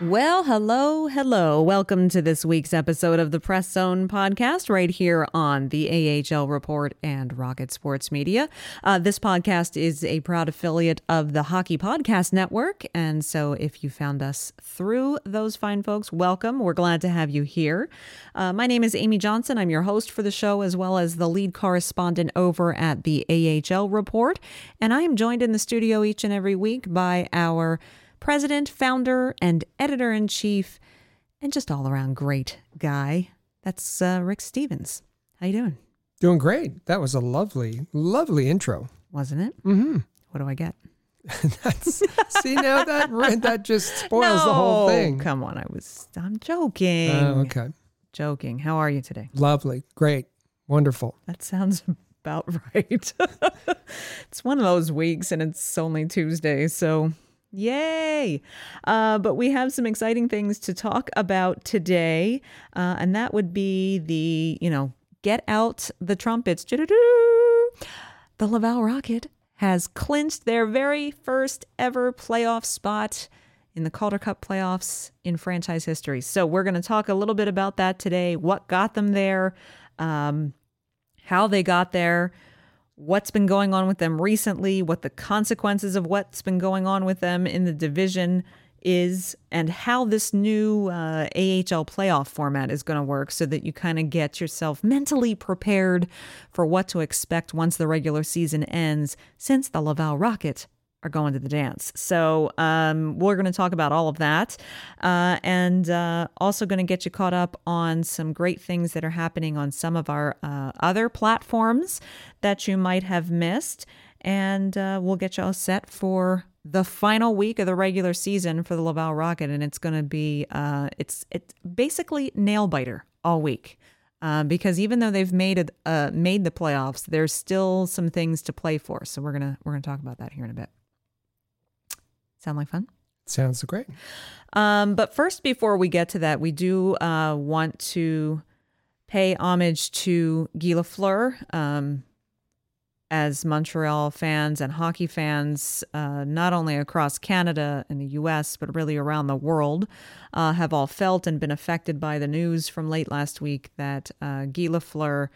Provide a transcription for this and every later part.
Well, hello, hello. Welcome to this week's episode of the Press Zone podcast right here on the AHL Report and Rocket Sports Media. Uh, this podcast is a proud affiliate of the Hockey Podcast Network. And so if you found us through those fine folks, welcome. We're glad to have you here. Uh, my name is Amy Johnson. I'm your host for the show, as well as the lead correspondent over at the AHL Report. And I am joined in the studio each and every week by our president, founder, and editor in chief, and just all around great guy. That's uh, Rick Stephens. How you doing? Doing great. That was a lovely, lovely intro. Wasn't it? Mm-hmm. What do I get? That's see now that that just spoils the whole thing. Come on, I was. I'm joking. Oh, okay. Joking. How are you today? Lovely. Great. Wonderful. That sounds about right. it's one of those weeks, and it's only Tuesday, so yay! Uh, but we have some exciting things to talk about today, uh, and that would be the you know get out the trumpets. The Laval Rocket has clinched their very first ever playoff spot in the Calder Cup playoffs in franchise history. So we're going to talk a little bit about that today. What got them there? Um, how they got there, what's been going on with them recently, what the consequences of what's been going on with them in the division is, and how this new uh, AHL playoff format is going to work so that you kind of get yourself mentally prepared for what to expect once the regular season ends, since the Laval Rocket are going to the dance. So um, we're going to talk about all of that, uh, and uh, also going to get you caught up on some great things that are happening on some of our uh, other platforms that you might have missed, and uh, we'll get you all set for the final week of the regular season for the Laval Rocket, and it's going to be uh, it's it's basically nail biter all week. Uh, because even though they've made it, uh, made the playoffs, there's still some things to play for. So we're gonna we're gonna talk about that here in a bit. Sound like fun? Sounds great. Um, but first, before we get to that, we do uh, want to pay homage to Guy Lafleur. Um, as Montreal fans and hockey fans, uh, not only across Canada and the US, but really around the world, uh, have all felt and been affected by the news from late last week that uh, Guy Lafleur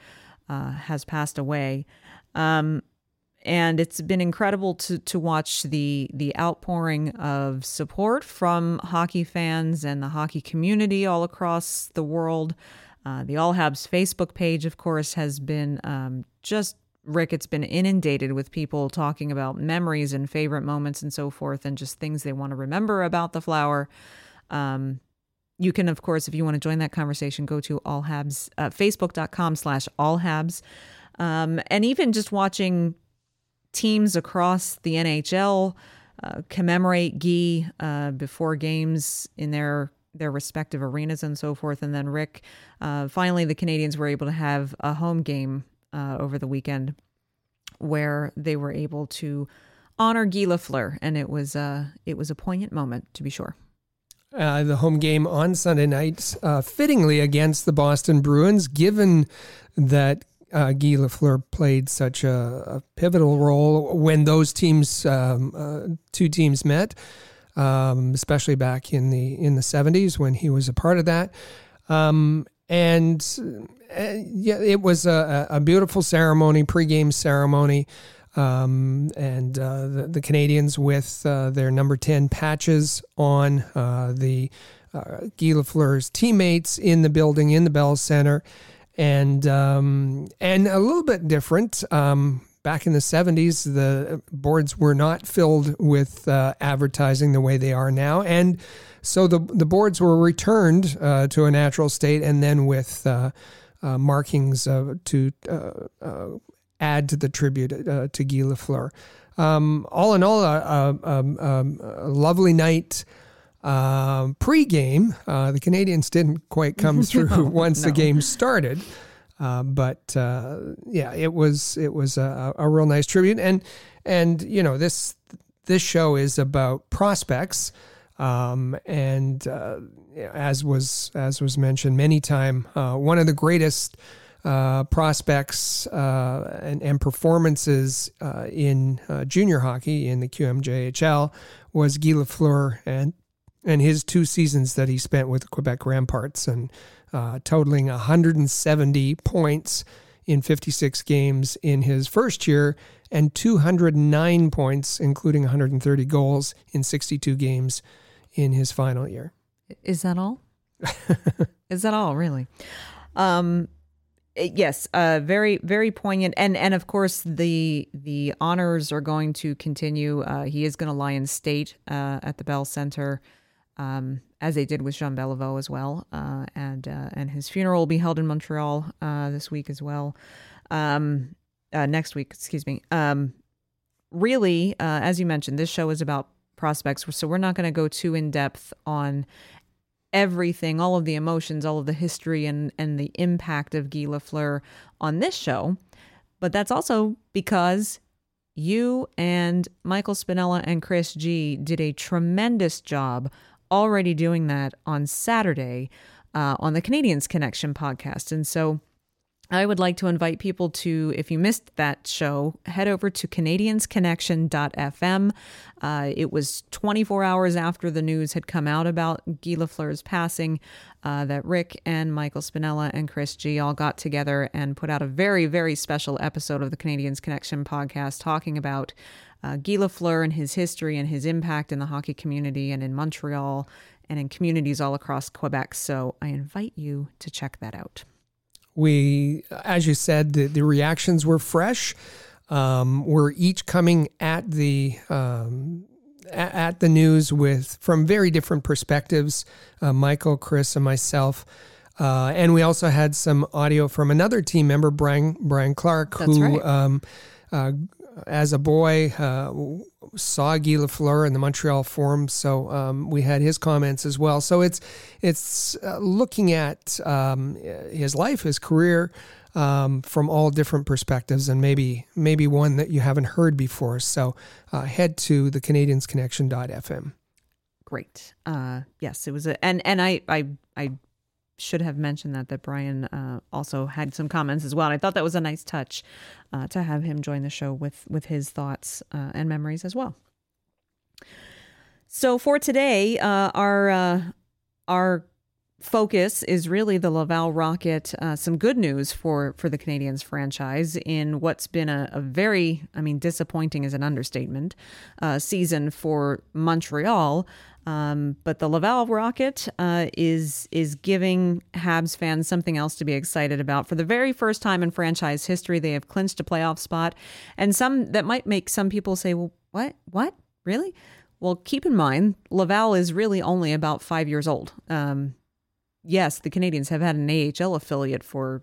uh, has passed away. Um, and it's been incredible to to watch the the outpouring of support from hockey fans and the hockey community all across the world. Uh, the All Habs Facebook page, of course, has been um, just Rick. It's been inundated with people talking about memories and favorite moments and so forth, and just things they want to remember about the flower. Um, you can, of course, if you want to join that conversation, go to all habs, uh, facebook.com slash all habs. Um, and even just watching teams across the NHL uh, commemorate Guy uh, before games in their their respective arenas and so forth. And then Rick, uh, finally, the Canadiens were able to have a home game uh, over the weekend where they were able to honor Guy Lafleur, and it was uh, it was a poignant moment to be sure. Uh, the home game on Sunday night, uh, fittingly against the Boston Bruins, given that uh, Guy Lafleur played such a, a pivotal role when those teams, um, uh, two teams met, um, especially back in the in the seventies when he was a part of that. Um, and uh, yeah, it was a, a beautiful ceremony, pregame ceremony. Um, and uh, the, the, Canadiens with uh, their number 10 patches on uh, the uh, Guy Lafleur's teammates in the building in the Bell Center. And, um, and a little bit different. Um, back in the 70s, the boards were not filled with uh, advertising the way they are now. And so the, the boards were returned uh, to a natural state and then with uh, uh markings to uh, add to the tribute uh, to Guy Lafleur. Um, all in all, a, a, a, a lovely night. Uh, pre-game, uh, the Canadiens didn't quite come through once no. the game started, uh, but uh, yeah, it was it was a, a, real nice tribute, and and you know this this show is about prospects, um, and uh, as was as was mentioned many time, uh, one of the greatest uh, prospects uh, and, and, performances uh, in uh, junior hockey in the QMJHL was Guy Lafleur and and his two seasons that he spent with Quebec Ramparts and uh, totaling 170 points in 56 games in his first year and 209 points, including 130 goals in 62 games in his final year. Is that all? Is that all, really? Um, Eh, yes, uh, very very poignant, and and of course the the honors are going to continue. Uh, he is going to lie in state uh, at the Bell Center, um, as they did with Jean Beliveau as well, uh, and uh, and his funeral will be held in Montreal uh, this week as well, um, next week, excuse me. Um, really, as you mentioned, this show is about prospects, so we're not going to go too in depth on everything, all of the emotions, all of the history and, and the impact of Guy Lafleur on this show. But that's also because you and Michael Spinella and Chris G did a tremendous job already doing that on Saturday uh, on the Canadiens Connection podcast. And so I would like to invite people to, if you missed that show, head over to CanadiensConnection.fm. Uh, it was 24 hours after the news had come out about Guy Lafleur's passing uh, that Rick and Michael Spinella and Chris G all got together and put out a very, very special episode of the Canadiens Connection podcast talking about uh, Guy Lafleur and his history and his impact in the hockey community and in Montreal and in communities all across Quebec. So I invite you to check that out we, as you said, the, the reactions were fresh. Um, we're each coming at the um, at the news with from very different perspectives. Uh, Michael, Chris, and myself. Uh, and we also had some audio from another team member, Brian Brian Clark, That's who right. um, uh, as a boy, uh, saw Guy Lafleur in the Montreal Forum, so um, we had his comments as well. So it's it's uh, looking at um, his life, his career. Um, from all different perspectives, and maybe maybe one that you haven't heard before. So uh, head to the CanadiensConnection.fm. Great. Uh, yes, it was a and and I I I should have mentioned that that Brian uh, also had some comments as well. I thought that was a nice touch uh, to have him join the show with with his thoughts uh, and memories as well. So for today, uh, our uh, our focus is really the Laval Rocket. Uh, some good news for for the Canadiens franchise in what's been a, a very, I mean, disappointing is an understatement, season for Montreal. Um, but the Laval Rocket uh, is is giving Habs fans something else to be excited about. For the very first time in franchise history, they have clinched a playoff spot, and some that might make some people say, "Well, what? What? Really?" Well, keep in mind, Laval is really only about five years old. Um, yes, the Canadiens have had an AHL affiliate for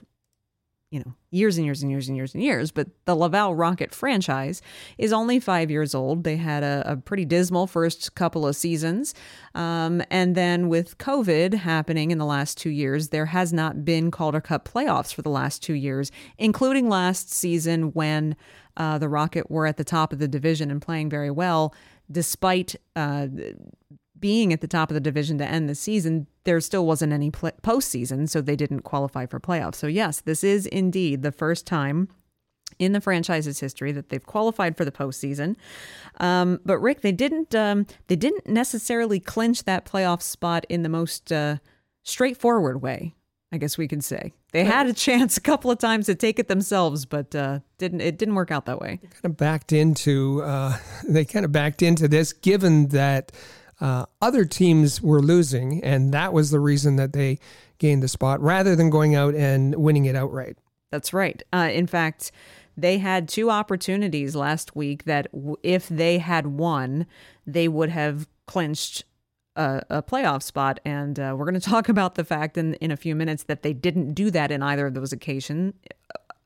you know, years and years and years and years and years. But the Laval Rocket franchise is only five years old. They had a, a pretty dismal first couple of seasons. Um, and then with COVID happening in the last two years, there has not been Calder Cup playoffs for the last two years, including last season when uh, the Rocket were at the top of the division and playing very well, despite. Uh, being at the top of the division to end the season, there still wasn't any pl- postseason, so they didn't qualify for playoffs. So, yes, this is indeed the first time in the franchise's history that they've qualified for the postseason. Um, but Rick, they didn't um, they didn't necessarily clinch that playoff spot in the most uh, straightforward way. I guess we could say they had a chance a couple of times to take it themselves, but uh, didn't. It didn't work out that way. Kind of backed into. Uh, they kind of backed into this, given that uh, other teams were losing, and that was the reason that they gained the spot, rather than going out and winning it outright. That's right. Uh, in fact, they had two opportunities last week that, w- if they had won, they would have clinched a, a playoff spot. And uh, we're going to talk about the fact in in a few minutes that they didn't do that in either of those occasion,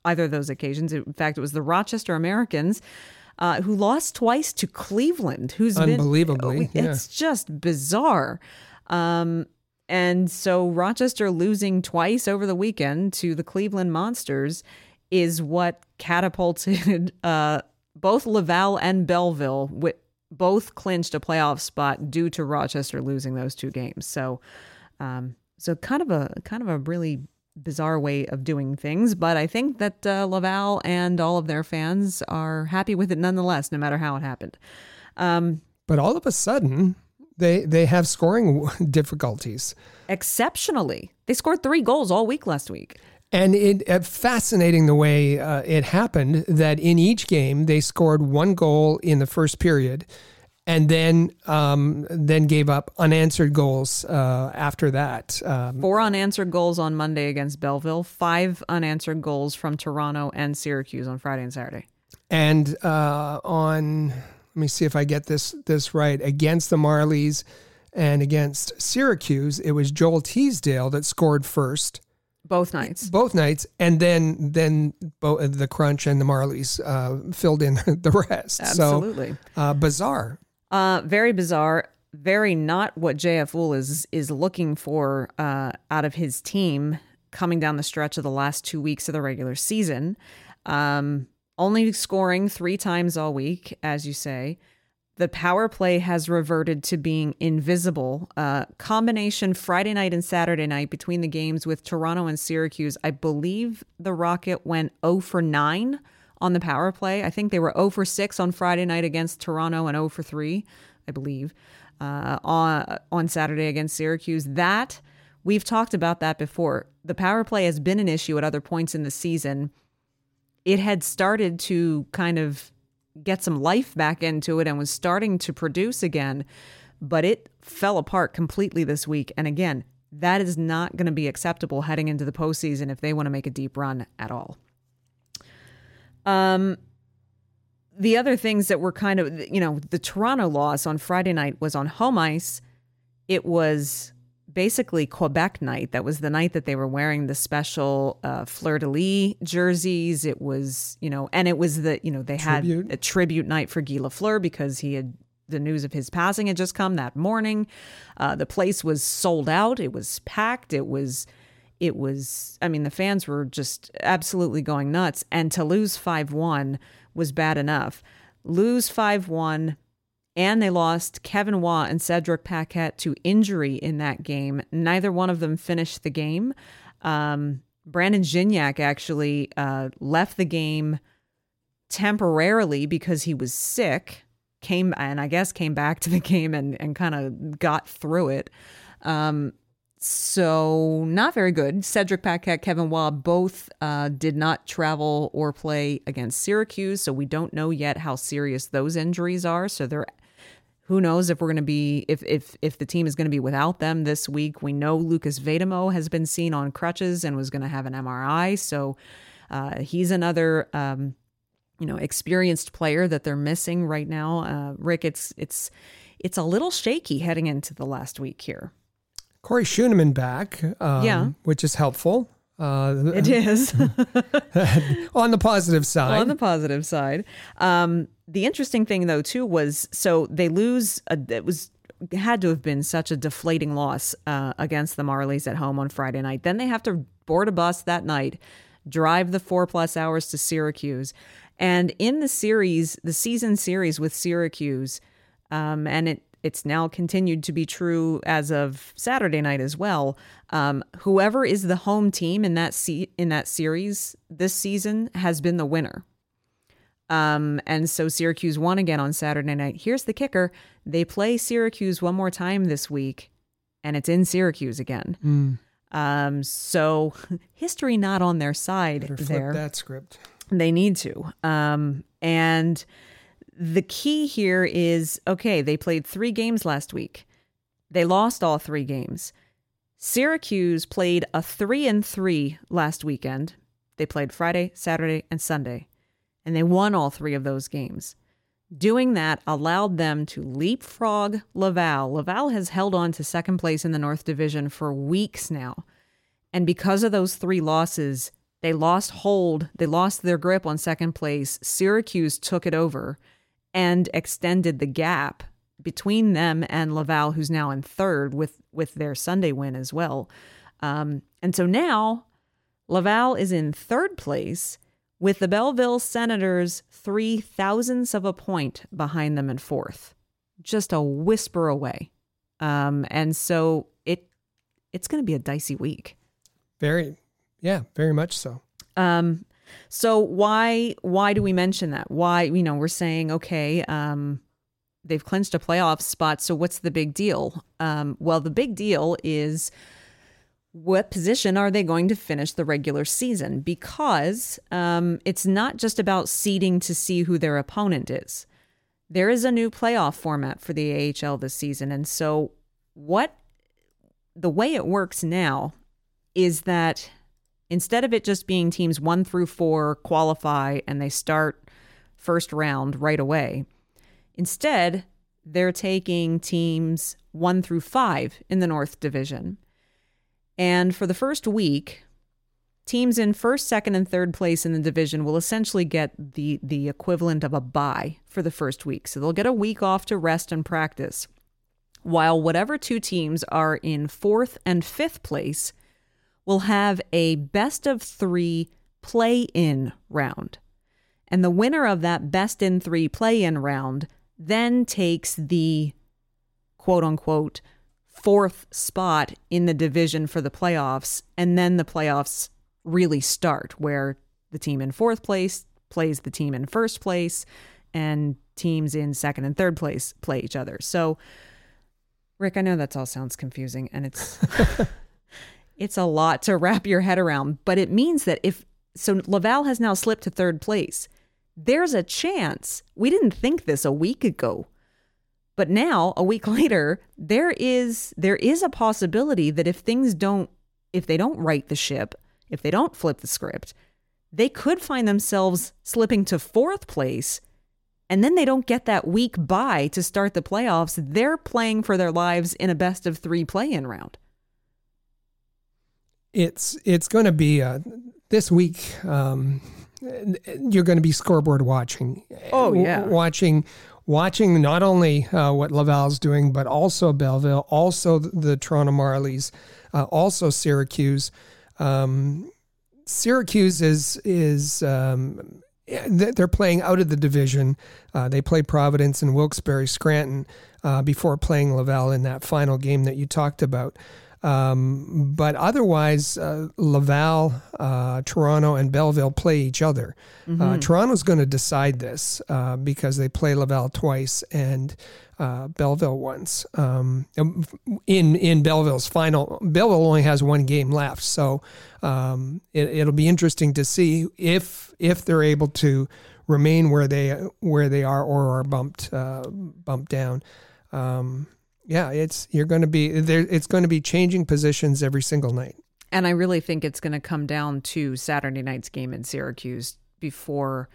either of those occasions. In fact, it was the Rochester Americans. Uh, who lost twice to Cleveland? Who's Unbelievably, been? It's just bizarre. Um, and so Rochester losing twice over the weekend to the Cleveland Monsters is what catapulted uh, both Laval and Belleville. With, both clinched a playoff spot due to Rochester losing those two games. So, um, so kind of a kind of a really bizarre way of doing things. But I think that uh, Laval and all of their fans are happy with it nonetheless, no matter how it happened. Um, But all of a sudden, they they have scoring difficulties. exceptionally, they scored three goals all week last week. And it uh, fascinating the way uh, it happened that in each game they scored one goal in the first period, and then um, then gave up unanswered goals uh, after that. Um, Four unanswered goals on Monday against Belleville, five unanswered goals from Toronto and Syracuse on Friday and Saturday. and uh, on let me see if I get this this right against the Marlies and against Syracuse, it was Joel Teasdale that scored first Both nights. both nights, and then then bo- the Crunch and the Marlies uh, filled in the rest. Absolutely. So uh, bizarre. Uh, very bizarre. Very not what JF Houle is is looking for uh, out of his team coming down the stretch of the last two weeks of the regular season. Um, only scoring three times all week, as you say. The power play has reverted to being invisible. Uh, combination Friday night and Saturday night between the games with Toronto and Syracuse. I believe the Rocket went 0 for 9 on the power play. I think they were 0 for 6 on Friday night against Toronto and 0 for 3, I believe, uh, on, on Saturday against Syracuse. That, we've talked about that before. The power play has been an issue at other points in the season. It had started to kind of get some life back into it and was starting to produce again, but it fell apart completely this week. And again, that is not going to be acceptable heading into the postseason if they want to make a deep run at all. Um, the other things that were kind of, you know, the Toronto loss on Friday night was on home ice. It was basically Quebec night. That was the night that they were wearing the special uh, fleur de lis jerseys. It was, you know, and it was the, you know, they Tribute. had a tribute night for Guy Lafleur because he had the news of his passing had just come that morning. Uh, the place was sold out. It was packed. It was, it was. I mean, the fans were just absolutely going nuts. And to lose five one was bad enough. Lose five one and they lost Kevin Waugh and Cedric Paquette to injury in that game. Neither one of them finished the game. Um, Brandon Gignac actually uh, left the game temporarily because he was sick. Came and I guess came back to the game and and kind of got through it. Um, so not very good. Cedric Paquette, Kevin Waugh both uh, did not travel or play against Syracuse, so we don't know yet how serious those injuries are. So they're who knows if we're going to be if if if the team is going to be without them this week. We know Lukas Vejdemo has been seen on crutches and was going to have an MRI, so uh, he's another um, you know experienced player that they're missing right now. Uh, Rick, it's it's it's a little shaky heading into the last week here. Corey Schueneman back, um, Yeah. which is helpful. Uh, It is. on the positive side. on the positive side. Um, the interesting thing, though, too, was so they lose. A, it was had to have been such a deflating loss uh, against the Marlies at home on Friday night. Then they have to board a bus that night, drive the four plus hours to Syracuse, and in the series, the season series with Syracuse, um, and it it's now continued to be true as of Saturday night as well. Um, whoever is the home team in that se- in that series this season has been the winner. Um, and so Syracuse won again on Saturday night. Here's the kicker: they play Syracuse one more time this week, and it's in Syracuse again. Um, so history not on their side Better flip there. that script. They need to. Um, and the key here is okay, they played three games last week. They lost all three games. Syracuse played a three and three last weekend. They played Friday, Saturday, and Sunday, and they won all three of those games. Doing that allowed them to leapfrog Laval. Laval has held on to second place in the North Division for weeks now. And because of those three losses, they lost hold, they lost their grip on second place. Syracuse took it over and extended the gap between them and Laval, who's now in third with with their Sunday win as well. Um, and so now Laval is in third place with the Belleville Senators three thousandths of a point behind them in fourth, just a whisper away. Um, and so it it's going to be a dicey week. Very, yeah, very much so. Um, so why why do we mention that? Why you know we're saying okay, um, they've clinched a playoff spot. So what's the big deal? Um, well, the big deal is what position are they going to finish the regular season? Because um, it's not just about seeding to see who their opponent is. There is a new playoff format for the AHL this season, and so what the way it works now is that instead of it just being teams one through four qualify and they start first round right away, instead, they're taking teams one through five in the North Division. And for the first week, teams in first, second, and third place in the division will essentially get the, the equivalent of a bye for the first week. So they'll get a week off to rest and practice. While whatever two teams are in fourth and fifth place will have a best of three play in round. And the winner of that best in three play in round then takes the quote unquote fourth spot in the division for the playoffs. And then the playoffs really start, where the team in fourth place plays the team in first place, and teams in second and third place play each other. So, Rick, I know that all sounds confusing, and it's it's a lot to wrap your head around, but it means that if so Laval has now slipped to third place. There's a chance. We didn't think this a week ago. But now, a week later, there is there is a possibility that if things don't if they don't right the ship, if they don't flip the script, they could find themselves slipping to fourth place and then they don't get that week bye to start the playoffs. They're playing for their lives in a best of 3 play-in round. It's it's going to be uh, this week. Um, you're going to be scoreboard watching. Oh, W- yeah. watching watching not only uh, what Laval's doing, but also Belleville, also the, the Toronto Marlies, uh, also Syracuse. Um, Syracuse is is um, they're playing out of the division. Uh, they play Providence and Wilkes-Barre Scranton uh, before playing Laval in that final game that you talked about. Um, but otherwise, uh, Laval, uh, Toronto, and Belleville play each other. Uh, Toronto's going to decide this uh, because they play Laval twice and uh, Belleville once. Um, in in Belleville's final, Belleville only has one game left, so um, it, it'll be interesting to see if if they're able to remain where they where they are or are bumped uh, bumped down. Um, yeah, it's you're going to be there. It's going to be changing positions every single night. And I really think it's going to come down to Saturday night's game in Syracuse before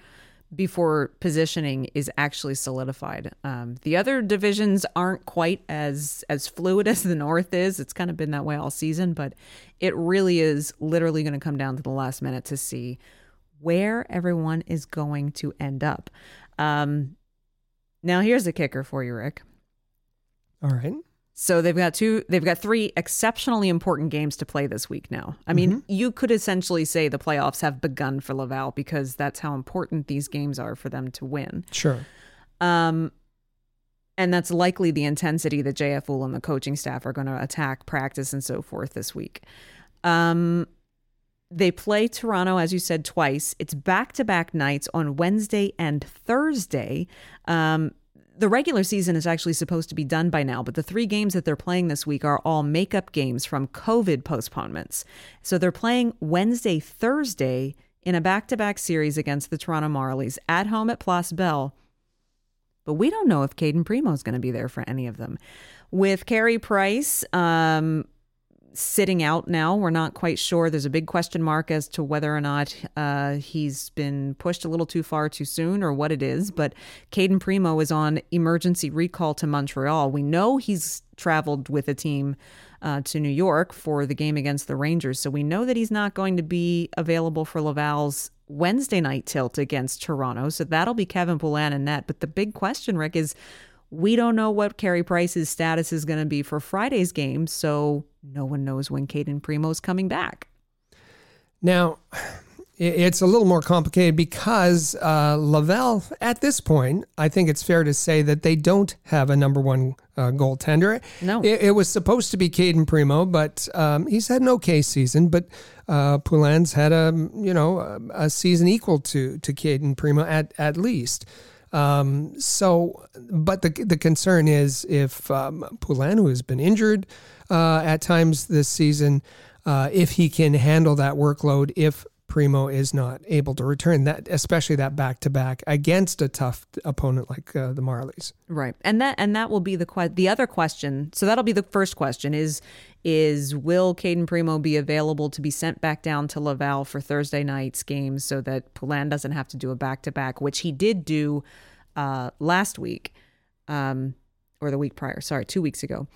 before positioning is actually solidified. Um, the other divisions aren't quite as as fluid as the North is. It's kind of been that way all season, but it really is literally going to come down to the last minute to see where everyone is going to end up. Um, now, here's a kicker for you, Rick. All right. So they've got two, they've got three exceptionally important games to play this week now. I mean, you could essentially say the playoffs have begun for Laval because that's how important these games are for them to win. Sure. Um, and that's likely the intensity that JF Houle and the coaching staff are going to attack practice and so forth this week. Um, they play Toronto, as you said, twice. It's back to back nights on Wednesday and Thursday. Um, the regular season is actually supposed to be done by now, but the three games that they're playing this week are all makeup games from COVID postponements. So they're playing Wednesday, Thursday in a back to back series against the Toronto Marlies at home at Place Bell. But we don't know if Cayden Primeau is going to be there for any of them. With Carey Price, um, sitting out now. We're not quite sure. There's a big question mark as to whether or not uh, he's been pushed a little too far too soon or what it is. But Cayden Primeau is on emergency recall to Montreal. We know he's traveled with a team uh, to New York for the game against the Rangers. So we know that he's not going to be available for Laval's Wednesday night tilt against Toronto. So that'll be Kevin Poulin and net. But the big question, Rick, is we don't know what Carey Price's status is going to be for Friday's game, so no one knows when Cayden Primeau's coming back. Now, it's a little more complicated because uh, Laval, at this point, I think it's fair to say that they don't have a number one uh, goaltender. No. It, it, was supposed to be Cayden Primeau, but um, he's had an okay season. But uh, Poulin's had a you know a season equal to to Cayden Primeau at at least. Um, so, but the the concern is if um, Poulin, who has been injured uh, at times this season, uh, if he can handle that workload, if Primeau is not able to return that, especially that back to back against a tough opponent like uh, the Marlies. Right, and that and that will be the que- the other question. So that'll be the first question: is is will Cayden Primeau be available to be sent back down to Laval for Thursday night's games so that Poulin doesn't have to do a back to back, which he did do uh, last week, um, or the week prior. Sorry, two weeks ago.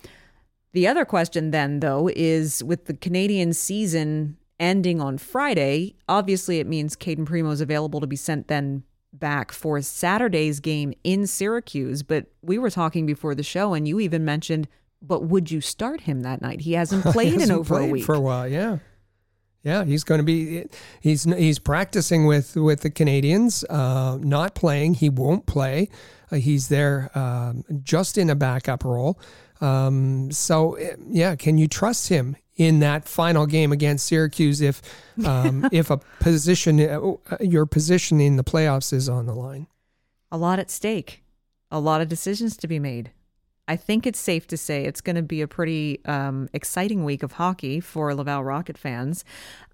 The other question then, though, is with the Canadian season ending on Friday, obviously it means Cayden Primeau is available to be sent then back for Saturday's game in Syracuse. But we were talking before the show, and you even mentioned, but would you start him that night? He hasn't played he hasn't in over played a week for a while. Yeah, yeah, he's going to be he's he's practicing with with the Canadiens, uh, not playing. He won't play. Uh, he's there um, just in a backup role. Um, so yeah, can you trust him in that final game against Syracuse if um, if a position uh, your position in the playoffs is on the line. A lot at stake, a lot of decisions to be made. I think it's safe to say it's going to be a pretty um, exciting week of hockey for Laval Rocket fans,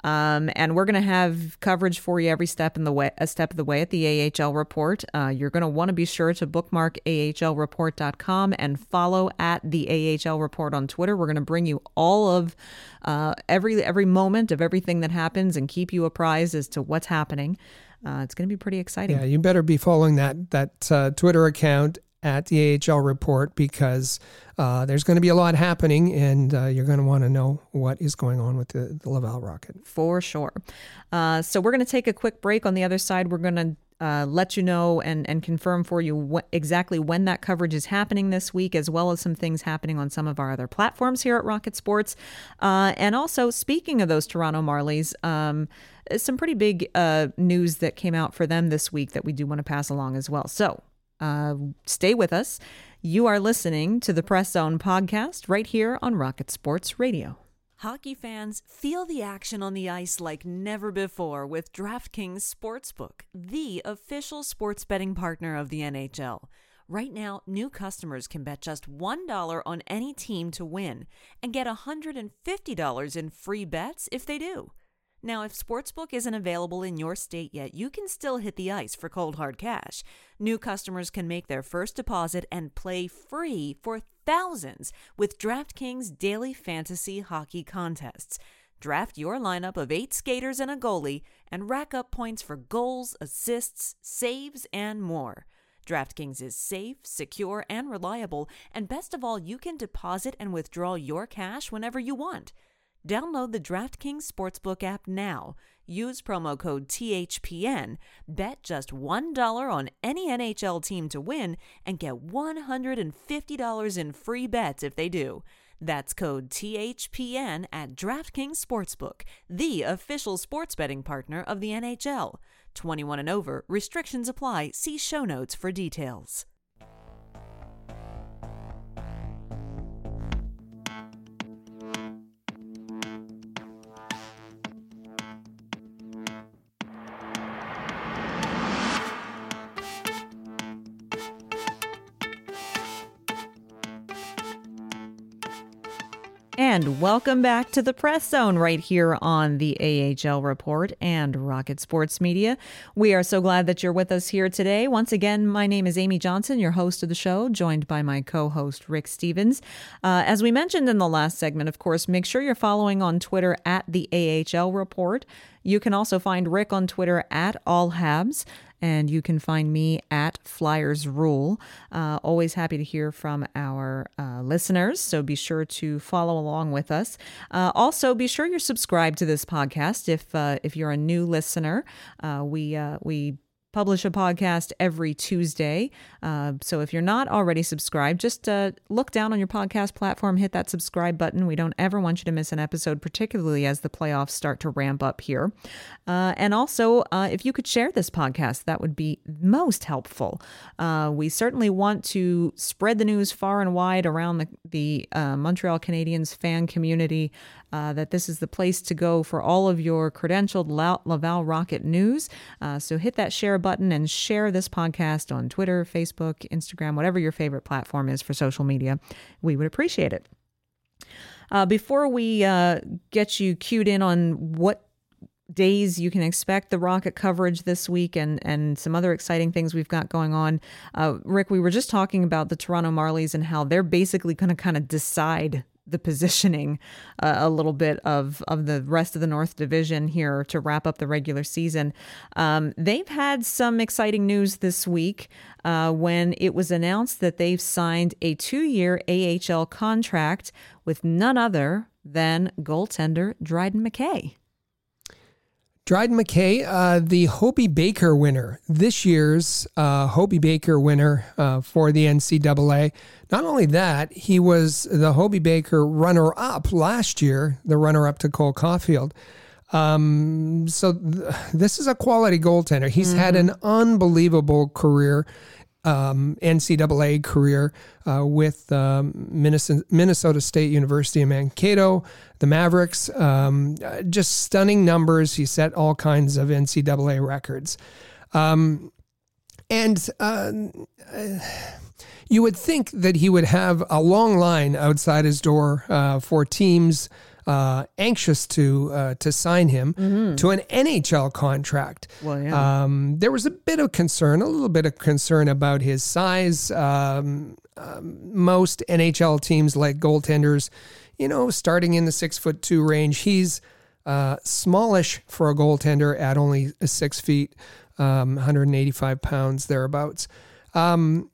um, and we're going to have coverage for you every step in the way, a step of the way at the AHL Report. Uh, you're going to want to be sure to bookmark ahlreport.com and follow at the AHL Report on Twitter. We're going to bring you all of uh, every every moment of everything that happens and keep you apprised as to what's happening. Uh, it's going to be pretty exciting. Yeah, you better be following that that uh, Twitter account at the AHL report because uh, there's going to be a lot happening and uh, you're going to want to know what is going on with the, the Laval Rocket. For sure. Uh, so we're going to take a quick break. On the other side, we're going to uh, let you know and, and confirm for you exactly when that coverage is happening this week, as well as some things happening on some of our other platforms here at Rocket Sports. Uh, and also, speaking of those Toronto Marlies, um, some pretty big uh, news that came out for them this week that we do want to pass along as well. So, uh, stay with us. You are listening to the Press Zone podcast right here on Rocket Sports Radio. Hockey fans, feel the action on the ice like never before with DraftKings Sportsbook, the official sports betting partner of the NHL. Right now, new customers can bet just $1 on any team to win and get $150 in free bets if they do. Now, if Sportsbook isn't available in your state yet, you can still hit the ice for cold hard cash. New customers can make their first deposit and play free for thousands with DraftKings daily fantasy hockey contests. Draft your lineup of eight skaters and a goalie and rack up points for goals, assists, saves, and more. DraftKings is safe, secure, and reliable, and best of all, you can deposit and withdraw your cash whenever you want. Download the DraftKings Sportsbook app now. Use promo code THPN. Bet just $1 on any NHL team to win and get $150 in free bets if they do. That's code THPN at DraftKings Sportsbook, the official sports betting partner of the NHL. 21 and over, restrictions apply. See show notes for details. And welcome back to the Press Zone right here on the AHL Report and Rocket Sports Media. We are so glad that you're with us here today. Once again, my name is Amy Johnson, your host of the show, joined by my co host, Rick Stephens. Uh, as we mentioned in the last segment, of course, make sure you're following on Twitter at the AHL Report. You can also find Rick on Twitter at All Habs and you can find me at Flyers Rule. Uh, always happy to hear from our uh, listeners, so be sure to follow along with us. Uh, also, be sure you're subscribed to this podcast if uh, if you're a new listener. Uh, we uh, we publish a podcast every Tuesday. Uh, so if you're not already subscribed, just uh, look down on your podcast platform, hit that subscribe button. We don't ever want you to miss an episode, particularly as the playoffs start to ramp up here. Uh, and also, uh, if you could share this podcast, that would be most helpful. Uh, we certainly want to spread the news far and wide around the, the uh, Montreal Canadiens fan community uh, that this is the place to go for all of your credentialed Laval Rocket news. Uh, so hit that share button and share this podcast on Twitter, Facebook, Instagram, whatever your favorite platform is for social media. We would appreciate it. Uh, before we uh, get you cued in on what days you can expect the rocket coverage this week and and some other exciting things we've got going on uh, rick we were just talking about the toronto marlies and how they're basically going to kind of decide the positioning uh, a little bit of of the rest of the North Division here to wrap up the regular season. Um, they've had some exciting news this week uh, when it was announced that they've signed a two-year AHL contract with none other than goaltender Dryden McKay. Dryden McKay, uh, the Hobey Baker winner, this year's uh, Hobey Baker winner uh, for the NCAA. Not only that, he was the Hobey Baker runner up last year, the runner up to Cole Caufield. Um, so th- this is a quality goaltender. He's mm-hmm. had an unbelievable career um, NCAA career uh, with um, Minnesota, State University in Mankato, the Mavericks. Um, just stunning numbers. He set all kinds of NCAA records. Um, and uh, you would think that he would have a long line outside his door uh, for teams uh, anxious to uh, to sign him mm-hmm. to an NHL contract. Well, yeah. Um, there was a bit of concern, a little bit of concern about his size. Um, um, most NHL teams like goaltenders, you know, starting in the six foot two range. He's uh, smallish for a goaltender at only six feet, 185 um, pounds thereabouts. Um,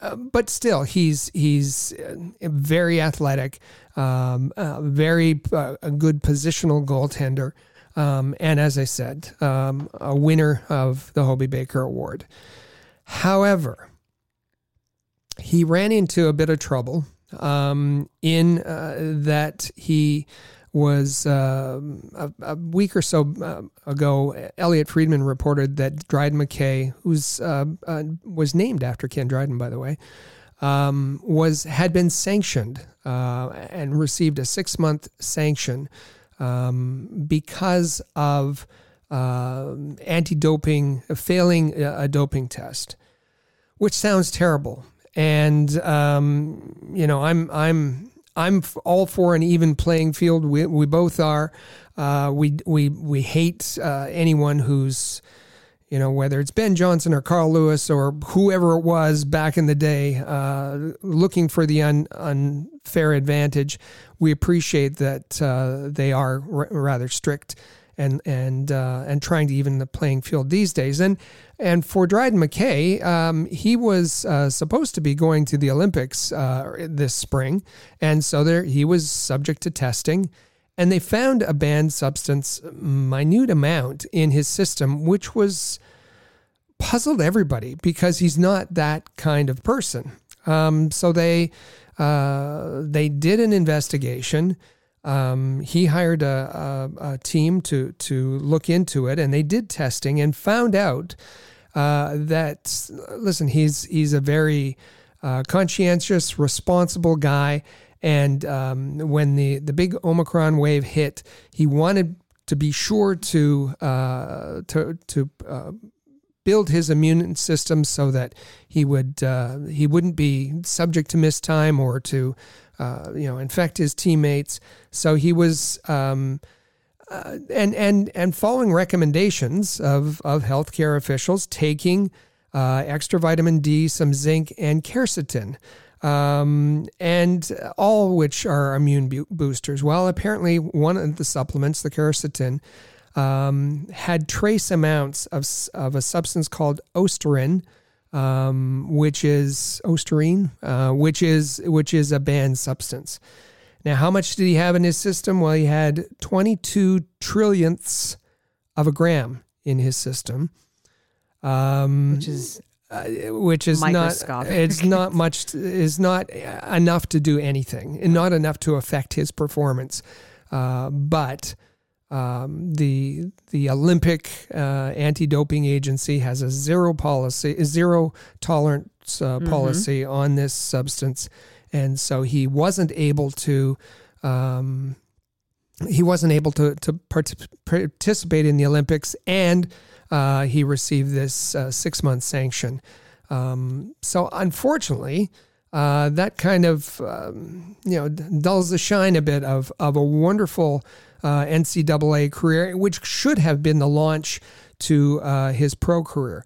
uh, but still, he's he's uh, very athletic, um, uh, very uh, a good positional goaltender, um, and as I said, um, a winner of the Hobey Baker Award. However, he ran into a bit of trouble um, in uh, that he was uh, a, a, week or so uh, ago. Elliotte Friedman reported that Dryden McKay, who's uh, uh, was named after Ken Dryden, by the way, um, was had been sanctioned uh, and received a six month sanction um, because of uh, anti doping failing a, a doping test, which sounds terrible. And um, you know, I'm I'm I'm all for an even playing field. We, we both are. Uh, we we we hate uh, anyone who's you know whether it's Ben Johnson or Carl Lewis or whoever it was back in the day, uh, looking for the un, unfair advantage. We appreciate that uh, they are r- rather strict and and uh, and trying to even the playing field these days. And and for Dryden McKay, um, he was uh, supposed to be going to the Olympics uh, this spring, and so there he was subject to testing. And they found a banned substance, minute amount in his system, which was puzzled everybody because he's not that kind of person. Um, so they uh, they did an investigation. Um, he hired a, a, a, team to to look into it, and they did testing and found out uh, that listen, he's he's a very uh, conscientious, responsible guy, and um, when the the big Omicron wave hit, he wanted to be sure to uh, to to uh, build his immune system so that he would uh, he wouldn't be subject to missed time or to uh, you know, infect his teammates. So he was. Um, uh, and and and following recommendations of of healthcare officials, taking uh, extra vitamin D, some zinc, and quercetin, um, and all which are immune boosters. Well, apparently one of the supplements, the quercetin, um, had trace amounts of of a substance called ostarine, um, which is ostarine, uh, which is which is a banned substance. Now, how much did he have in his system? Well, he had 22 trillionths of a gram in his system, um, which is uh, which is not it's not much is not enough to do anything and not enough to affect his performance. Uh, but um, the the Olympic uh, anti-doping agency has a zero policy, a zero tolerance uh, policy on this substance, and so he wasn't able to. Um, he wasn't able to to partic- participate in the Olympics, and uh, he received this uh, six month sanction. Um, so unfortunately, uh, that kind of um, you know dulls the shine a bit of of a wonderful uh, NCAA career, which should have been the launch to uh, his pro career.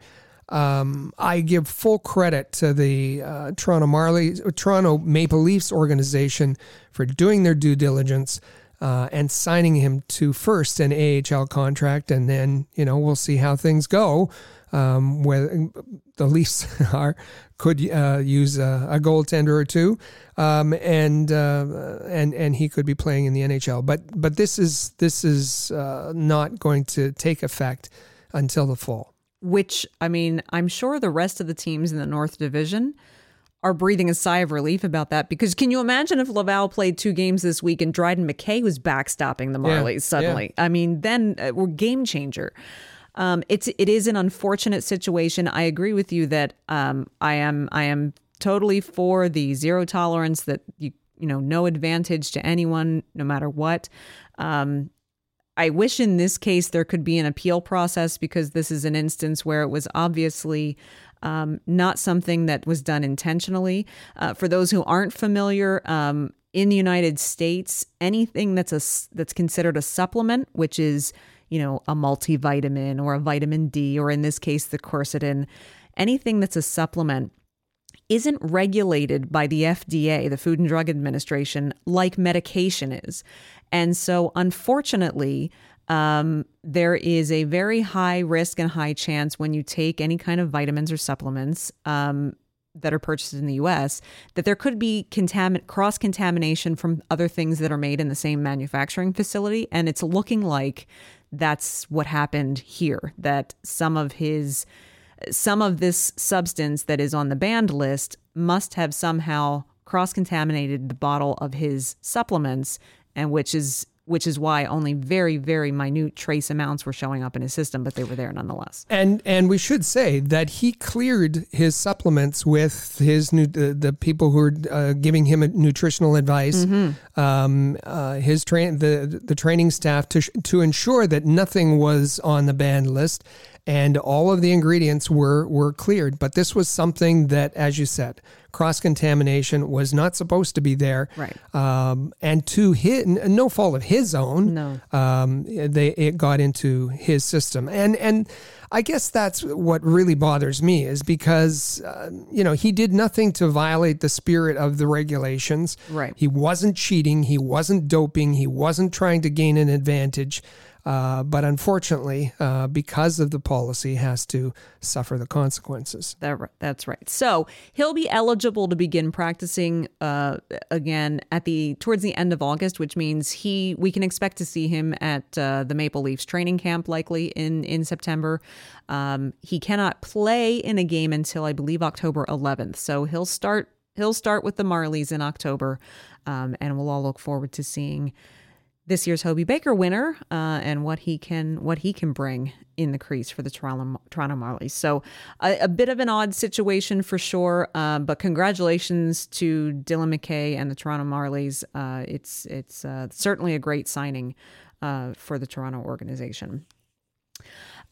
Um, I give full credit to the uh, Toronto Marley, Toronto Maple Leafs organization for doing their due diligence uh, and signing him to first an AHL contract, and then you know we'll see how things go. Um, where the Leafs are could uh, use a, a goaltender or two, um, and uh, and and he could be playing in the NHL. But but this is this is uh, not going to take effect until the fall. which I mean, I'm sure the rest of the teams in the North Division are breathing a sigh of relief about that because can you imagine if Laval played two games this week and Dryden McKay was backstopping the Yeah, Marlies suddenly? I mean, then uh, we're game changer. Um, it's it is an unfortunate situation. I agree with you that um, I am I am totally for the zero tolerance that you you know no advantage to anyone no matter what. Um, I wish in this case there could be an appeal process because this is an instance where it was obviously um, not something that was done intentionally. Uh, for those who aren't familiar, um, in the United States, anything that's a that's considered a supplement, which is you know a multivitamin or a vitamin D, or in this case the quercetin, anything that's a supplement isn't regulated by the FDA, the Food and Drug Administration, like medication is. And so, unfortunately, um, there is a very high risk and high chance when you take any kind of vitamins or supplements um, that are purchased in the US that there could be contamin- cross contamination from other things that are made in the same manufacturing facility. And it's looking like that's what happened here, that some of his some of this substance that is on the banned list must have somehow cross contaminated the bottle of his supplements and which is which is why only very very minute trace amounts were showing up in his system but they were there nonetheless. And and we should say that he cleared his supplements with his new the, the people who are uh, giving him nutritional advice, um, uh, his train the the training staff to sh- to ensure that nothing was on the banned list, and all of the ingredients were were cleared. But this was something that, as you said, cross contamination was not supposed to be there, Right. Um, and to his no fault of his own, No. um, they it got into his system, and and I guess that's what really bothers me is because uh, you know he did nothing to violate the spirit of the regulations. Right. He wasn't cheating. He wasn't doping. He wasn't trying to gain an advantage. Uh, but unfortunately, uh, because of the policy, has to suffer the consequences. That, that's right. So he'll be eligible to begin practicing uh, again at the towards the end of August, which means he we can expect to see him at uh, the Maple Leafs training camp likely in in September. Um, he cannot play in a game until I believe October 11th. So he'll start he'll start with the Marlies in October, um, and we'll all look forward to seeing this year's Hobie Baker winner uh, and what he can what he can bring in the crease for the Toronto Toronto Marlies. So a, a bit of an odd situation for sure, uh, but congratulations to Dylan McKay and the Toronto Marlies. Uh, it's it's uh, certainly a great signing uh, for the Toronto organization.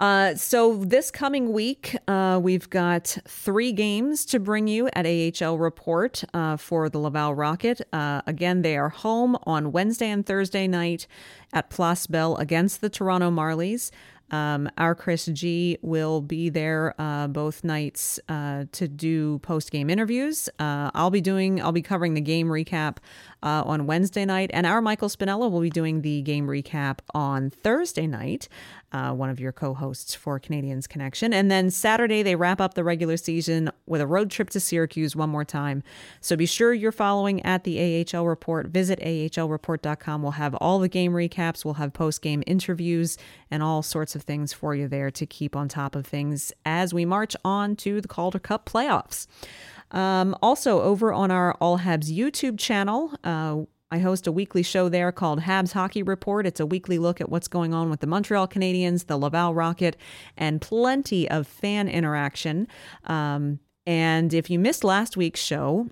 Uh, so this coming week, uh, we've got three games to bring you at AHL Report uh, for the Laval Rocket. Uh, again, they are home on Wednesday and Thursday night at Place Bell against the Toronto Marlies. Um, our Chris G will be there uh, both nights uh, to do post game interviews. Uh, I'll be doing, I'll be covering the game recap uh, on Wednesday night, and our Michael Spinella will be doing the game recap on Thursday night. Uh, one of your co-hosts for Canadiens Connection, and then Saturday they wrap up the regular season with a road trip to Syracuse one more time. So be sure you're following at the AHL Report. Visit ahlreport.com. We'll have all the game recaps. We'll have post-game interviews and all sorts of things for you there to keep on top of things as we march on to the Calder Cup playoffs. Um, also, over on our All Habs YouTube channel, uh, I host a weekly show there called Habs Hockey Report. It's a weekly look at what's going on with the Montreal Canadiens, the Laval Rocket, and plenty of fan interaction. Um, and if you missed last week's show,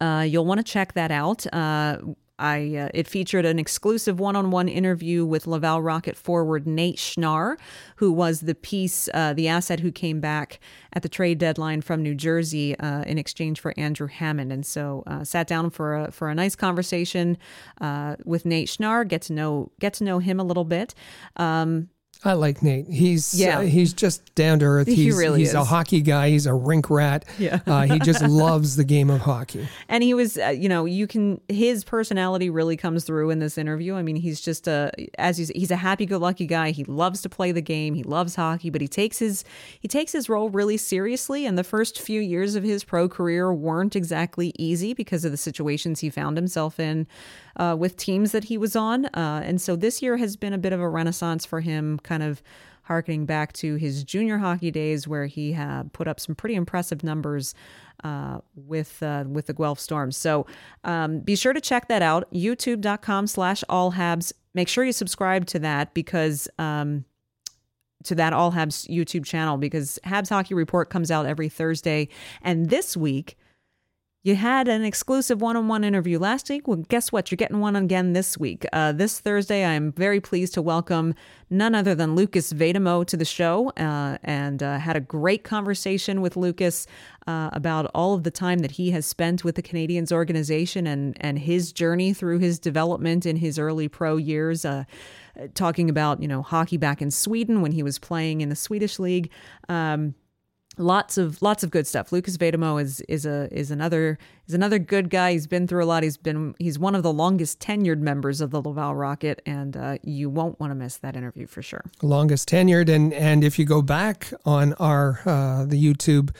uh, you'll want to check that out. Uh, I uh, it featured an exclusive one-on-one interview with Laval Rocket forward Nate Schnarr, who was the piece, uh, the asset who came back at the trade deadline from New Jersey uh, in exchange for Andrew Hammond, and so uh, sat down for a for a nice conversation uh, with Nate Schnarr, get to know get to know him a little bit. Um, I like Nate. He's Yeah. uh, he's just down to earth. He He's, really he's a hockey guy. He's a rink rat. Yeah. uh, he just loves the game of hockey. and he was uh, you know you can his personality really comes through in this interview i mean he's just a as he's, he's a happy-go-lucky guy he loves to play the game he loves hockey but he takes his he takes his role really seriously and the first few years of his pro career weren't exactly easy because of the situations he found himself in uh, with teams that he was on uh, and so this year has been a bit of a renaissance for him kind of harkening back to his junior hockey days where he had put up some pretty impressive numbers uh, with uh, with the Guelph Storms. So um, be sure to check that out. YouTube.com slash all habs. Make sure you subscribe to that because um, to that All Habs YouTube channel because Habs Hockey Report comes out every Thursday. And this week, you had an exclusive one on one interview last week. Well, guess what? You're getting one again this week. Uh, this Thursday, I'm very pleased to welcome none other than Lukas Vejdemo to the show uh, and uh, had a great conversation with Lukas uh, about all of the time that he has spent with the Canadiens organization and, and his journey through his development in his early pro years. Uh, talking about, you know, hockey back in Sweden when he was playing in the Swedish league. Um, lots of lots of good stuff. Lukas Vejdemo is is a is another is another good guy. He's been through a lot. He's been he's one of the longest tenured members of the Laval Rocket, and uh, you won't want to miss that interview for sure. longest tenured and and if you go back on our uh the youtube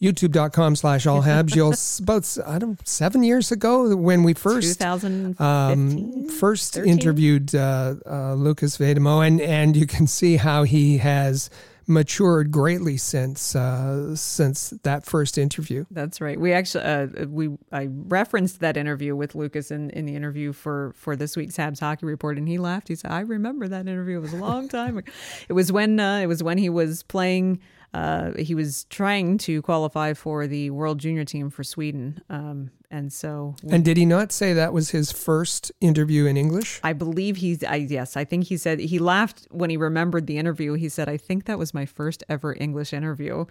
youtube.com slash all habs you'll about i don't seven years ago when we first um, first 13? interviewed uh, uh, lukas vejdemo and and you can see how he has matured greatly since uh, since that first interview That's right. We actually uh, we I referenced that interview with Lukas in, in the interview for for this week's Habs hockey report, and he laughed. He said, "I remember that interview. It was a long time. ago." it was when uh, it was when he was playing. Uh, he was trying to qualify for the World Junior team for Sweden, um, and so and did he not say that was his first interview in english I believe he's, I, yes, I think he said, he laughed when he remembered the interview. He said, I think that was my first ever English interview.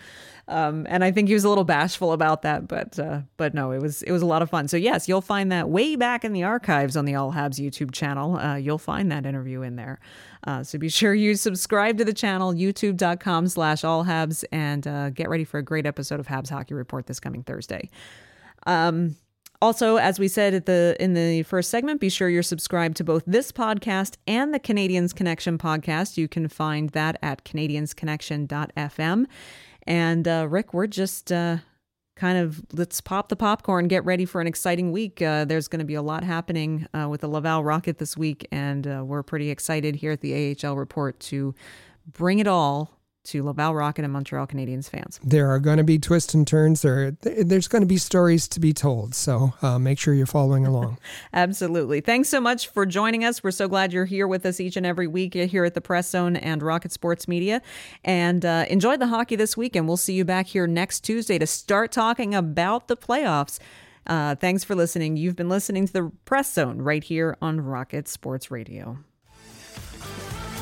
Um, and I think he was a little bashful about that, but, uh, but no, it was, it was a lot of fun. So yes, you'll find that way back in the archives on the All Habs YouTube channel. Uh, you'll find that interview in there. Uh, so be sure you subscribe to the channel, youtube.com slash all habs, and uh, get ready for a great episode of Habs Hockey Report this coming Thursday. Um, also, as we said at the in the first segment, be sure you're subscribed to both this podcast and the Canadiens Connection podcast. You can find that at canadiensconnection.fm. And uh, Rick, we're just uh, kind of let's pop the popcorn, get ready for an exciting week. Uh, there's going to be a lot happening uh, with the Laval Rocket this week, and uh, we're pretty excited here at the AHL Report to bring it all to Laval Rocket and Montreal Canadiens fans. there are going to be twists and turns there there's going to be stories to be told so uh, make sure you're following along Absolutely. Thanks so much for joining us. We're so glad you're here with us each and every week here at the Press Zone and Rocket Sports Media. And uh, enjoy the hockey this week, and we'll see you back here next Tuesday to start talking about the playoffs. Uh, thanks for listening. You've been listening to the Press Zone right here on Rocket Sports Radio.